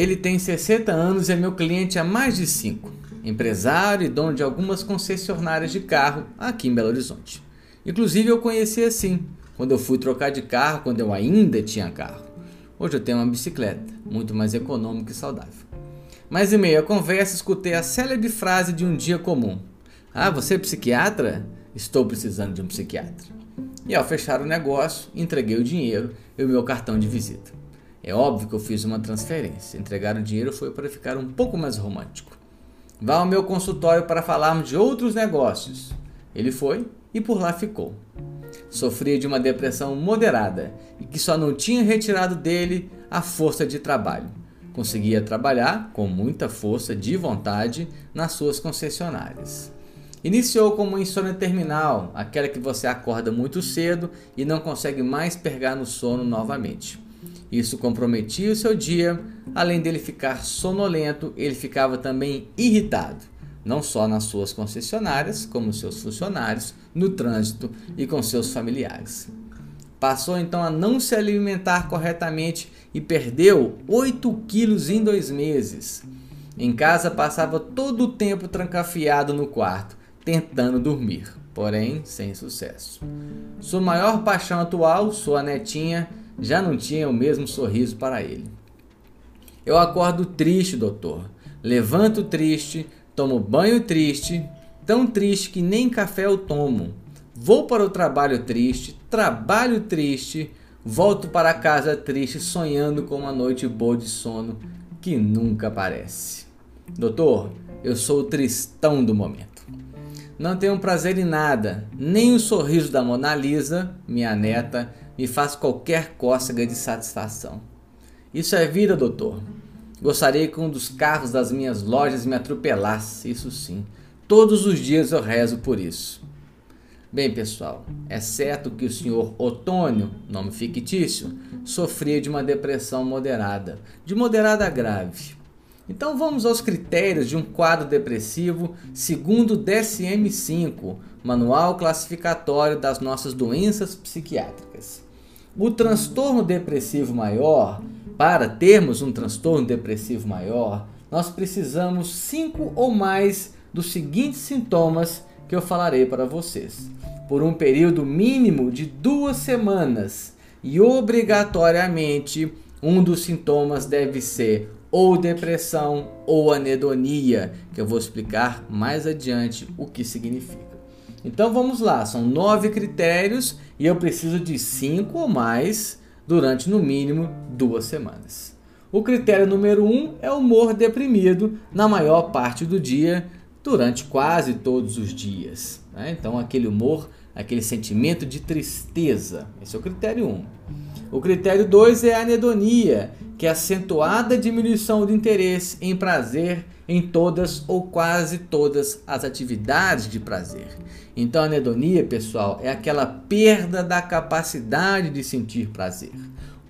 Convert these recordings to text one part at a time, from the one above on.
Ele tem 60 anos e é meu cliente há mais de 5. Empresário e dono de algumas concessionárias de carro aqui em Belo Horizonte. Inclusive eu conheci assim, quando eu fui trocar de carro, quando eu ainda tinha carro. Hoje eu tenho uma bicicleta, muito mais econômica e saudável. Mas em meio à conversa escutei a célebre frase de um dia comum. Ah, você é psiquiatra? Estou precisando de um psiquiatra. E ao fechar o negócio, entreguei o dinheiro e o meu cartão de visita. É óbvio que eu fiz uma transferência. Entregar o dinheiro foi para ficar um pouco mais romântico. Vá ao meu consultório para falarmos de outros negócios. Ele foi e por lá ficou. Sofria de uma depressão moderada e que só não tinha retirado dele a força de trabalho. Conseguia trabalhar com muita força de vontade nas suas concessionárias. Iniciou com uma insônia terminal, aquela que você acorda muito cedo e não consegue mais pegar no sono novamente. Isso comprometia o seu dia, além dele ficar sonolento, ele ficava também irritado, não só nas suas concessionárias, como seus funcionários, no trânsito e com seus familiares. Passou então a não se alimentar corretamente e perdeu 8 quilos em dois meses. Em casa passava todo o tempo trancafiado no quarto, tentando dormir, porém sem sucesso. Sua maior paixão atual, sua netinha, já não tinha o mesmo sorriso para ele. Eu acordo triste, doutor. Levanto triste, tomo banho triste, tão triste que nem café eu tomo. Vou para o trabalho triste, trabalho triste, volto para casa triste, sonhando com uma noite boa de sono que nunca aparece. Doutor, eu sou o tristão do momento. Não tenho prazer em nada, nem o sorriso da Mona Lisa, minha neta, me faz qualquer cócega de satisfação. Isso é vida, doutor. Gostaria que um dos carros das minhas lojas me atropelasse, isso sim. Todos os dias eu rezo por isso. Bem, pessoal, é certo que o senhor Otônio, nome fictício, sofria de uma depressão moderada, de moderada a grave. Então vamos aos critérios de um quadro depressivo segundo o DSM-5, Manual Classificatório das Nossas Doenças Psiquiátricas. O transtorno depressivo maior, para termos um transtorno depressivo maior, nós precisamos cinco ou mais dos seguintes sintomas que eu falarei para vocês, por um período mínimo de duas semanas e obrigatoriamente um dos sintomas deve ser ou depressão ou anedonia, que eu vou explicar mais adiante o que significa. Então vamos lá, são nove critérios e eu preciso de cinco ou mais durante no mínimo duas semanas. O critério número um é humor deprimido na maior parte do dia, durante quase todos os dias. Né? Então aquele humor, aquele sentimento de tristeza, esse é o critério um. O critério 2 é a anedonia, que é acentuada diminuição de interesse em prazer em todas ou quase todas as atividades de prazer. Então, a anedonia, pessoal, é aquela perda da capacidade de sentir prazer.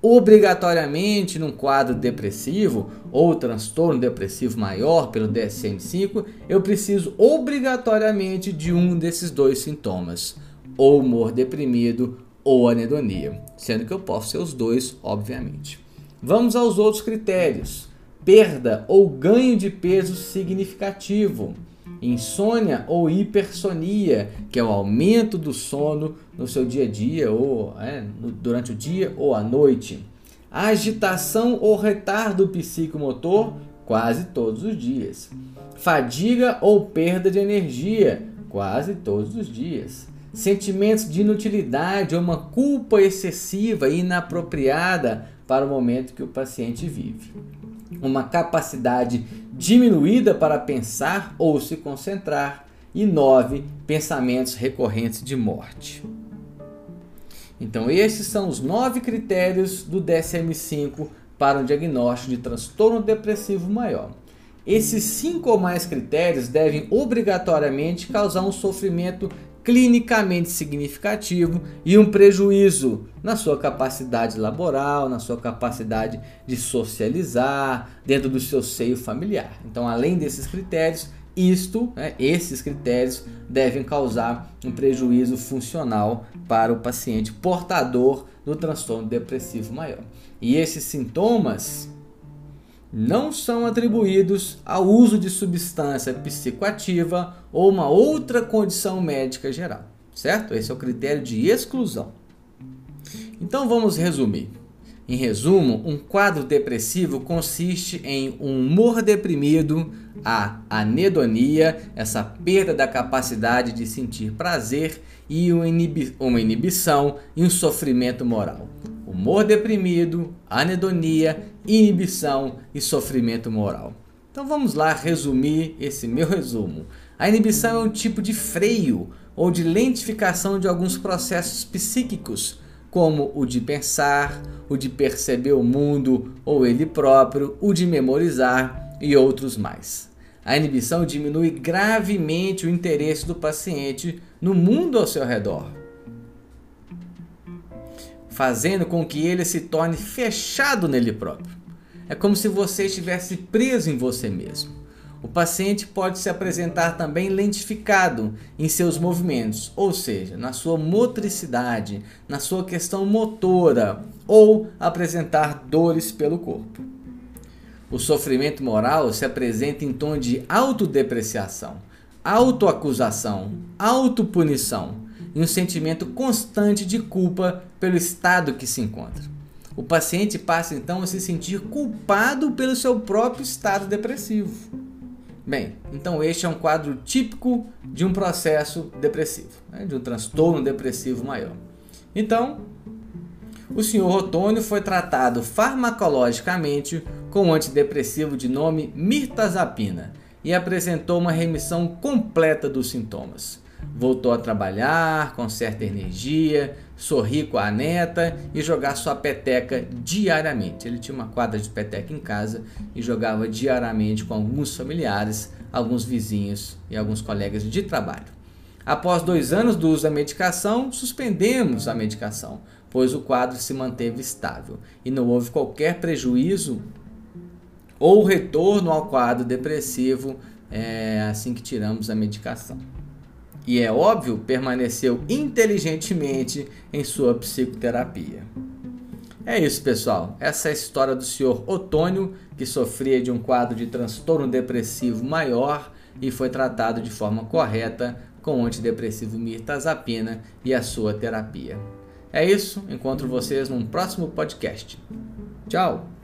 Obrigatoriamente, num quadro depressivo ou transtorno depressivo maior pelo DSM-5, eu preciso obrigatoriamente de um desses dois sintomas, ou humor deprimido ou anedonia, sendo que eu posso ser os dois, obviamente. Vamos aos outros critérios: perda ou ganho de peso significativo, insônia ou hipersonia, que é o aumento do sono no seu dia a dia ou é, durante o dia ou à noite, agitação ou retardo psicomotor, quase todos os dias, fadiga ou perda de energia, quase todos os dias sentimentos de inutilidade ou uma culpa excessiva e inapropriada para o momento que o paciente vive. Uma capacidade diminuída para pensar ou se concentrar. E nove, pensamentos recorrentes de morte. Então, esses são os nove critérios do DSM-5 para um diagnóstico de transtorno depressivo maior. Esses cinco ou mais critérios devem obrigatoriamente causar um sofrimento clinicamente significativo e um prejuízo na sua capacidade laboral, na sua capacidade de socializar dentro do seu seio familiar. Então, além desses critérios, isto, né, esses critérios devem causar um prejuízo funcional para o paciente portador do transtorno depressivo maior. E esses sintomas não são atribuídos ao uso de substância psicoativa ou uma outra condição médica geral, certo? Esse é o critério de exclusão. Então vamos resumir. Em resumo, um quadro depressivo consiste em um humor deprimido, a anedonia, essa perda da capacidade de sentir prazer e uma inibição e um sofrimento moral. Humor deprimido, anedonia, inibição e sofrimento moral. Então vamos lá resumir esse meu resumo. A inibição é um tipo de freio ou de lentificação de alguns processos psíquicos como o de pensar, o de perceber o mundo ou ele próprio, o de memorizar e outros mais. A inibição diminui gravemente o interesse do paciente no mundo ao seu redor, fazendo com que ele se torne fechado nele próprio. É como se você estivesse preso em você mesmo. O paciente pode se apresentar também lentificado em seus movimentos, ou seja, na sua motricidade, na sua questão motora, ou apresentar dores pelo corpo. O sofrimento moral se apresenta em tom de autodepreciação, autoacusação, autopunição e um sentimento constante de culpa pelo estado que se encontra. O paciente passa então a se sentir culpado pelo seu próprio estado depressivo. Bem, então este é um quadro típico de um processo depressivo, né, de um transtorno depressivo maior. Então, o senhor Otônio foi tratado farmacologicamente com um antidepressivo de nome mirtazapina e apresentou uma remissão completa dos sintomas. Voltou a trabalhar com certa energia, sorrir com a neta e jogar sua peteca diariamente. Ele tinha uma quadra de peteca em casa e jogava diariamente com alguns familiares, alguns vizinhos e alguns colegas de trabalho. Após dois anos do uso da medicação, suspendemos a medicação, pois o quadro se manteve estável e não houve qualquer prejuízo ou retorno ao quadro depressivo é, assim que tiramos a medicação e é óbvio, permaneceu inteligentemente em sua psicoterapia. É isso, pessoal. Essa é a história do senhor Otônio, que sofria de um quadro de transtorno depressivo maior e foi tratado de forma correta com o antidepressivo mirtazapina e a sua terapia. É isso, encontro vocês num próximo podcast. Tchau!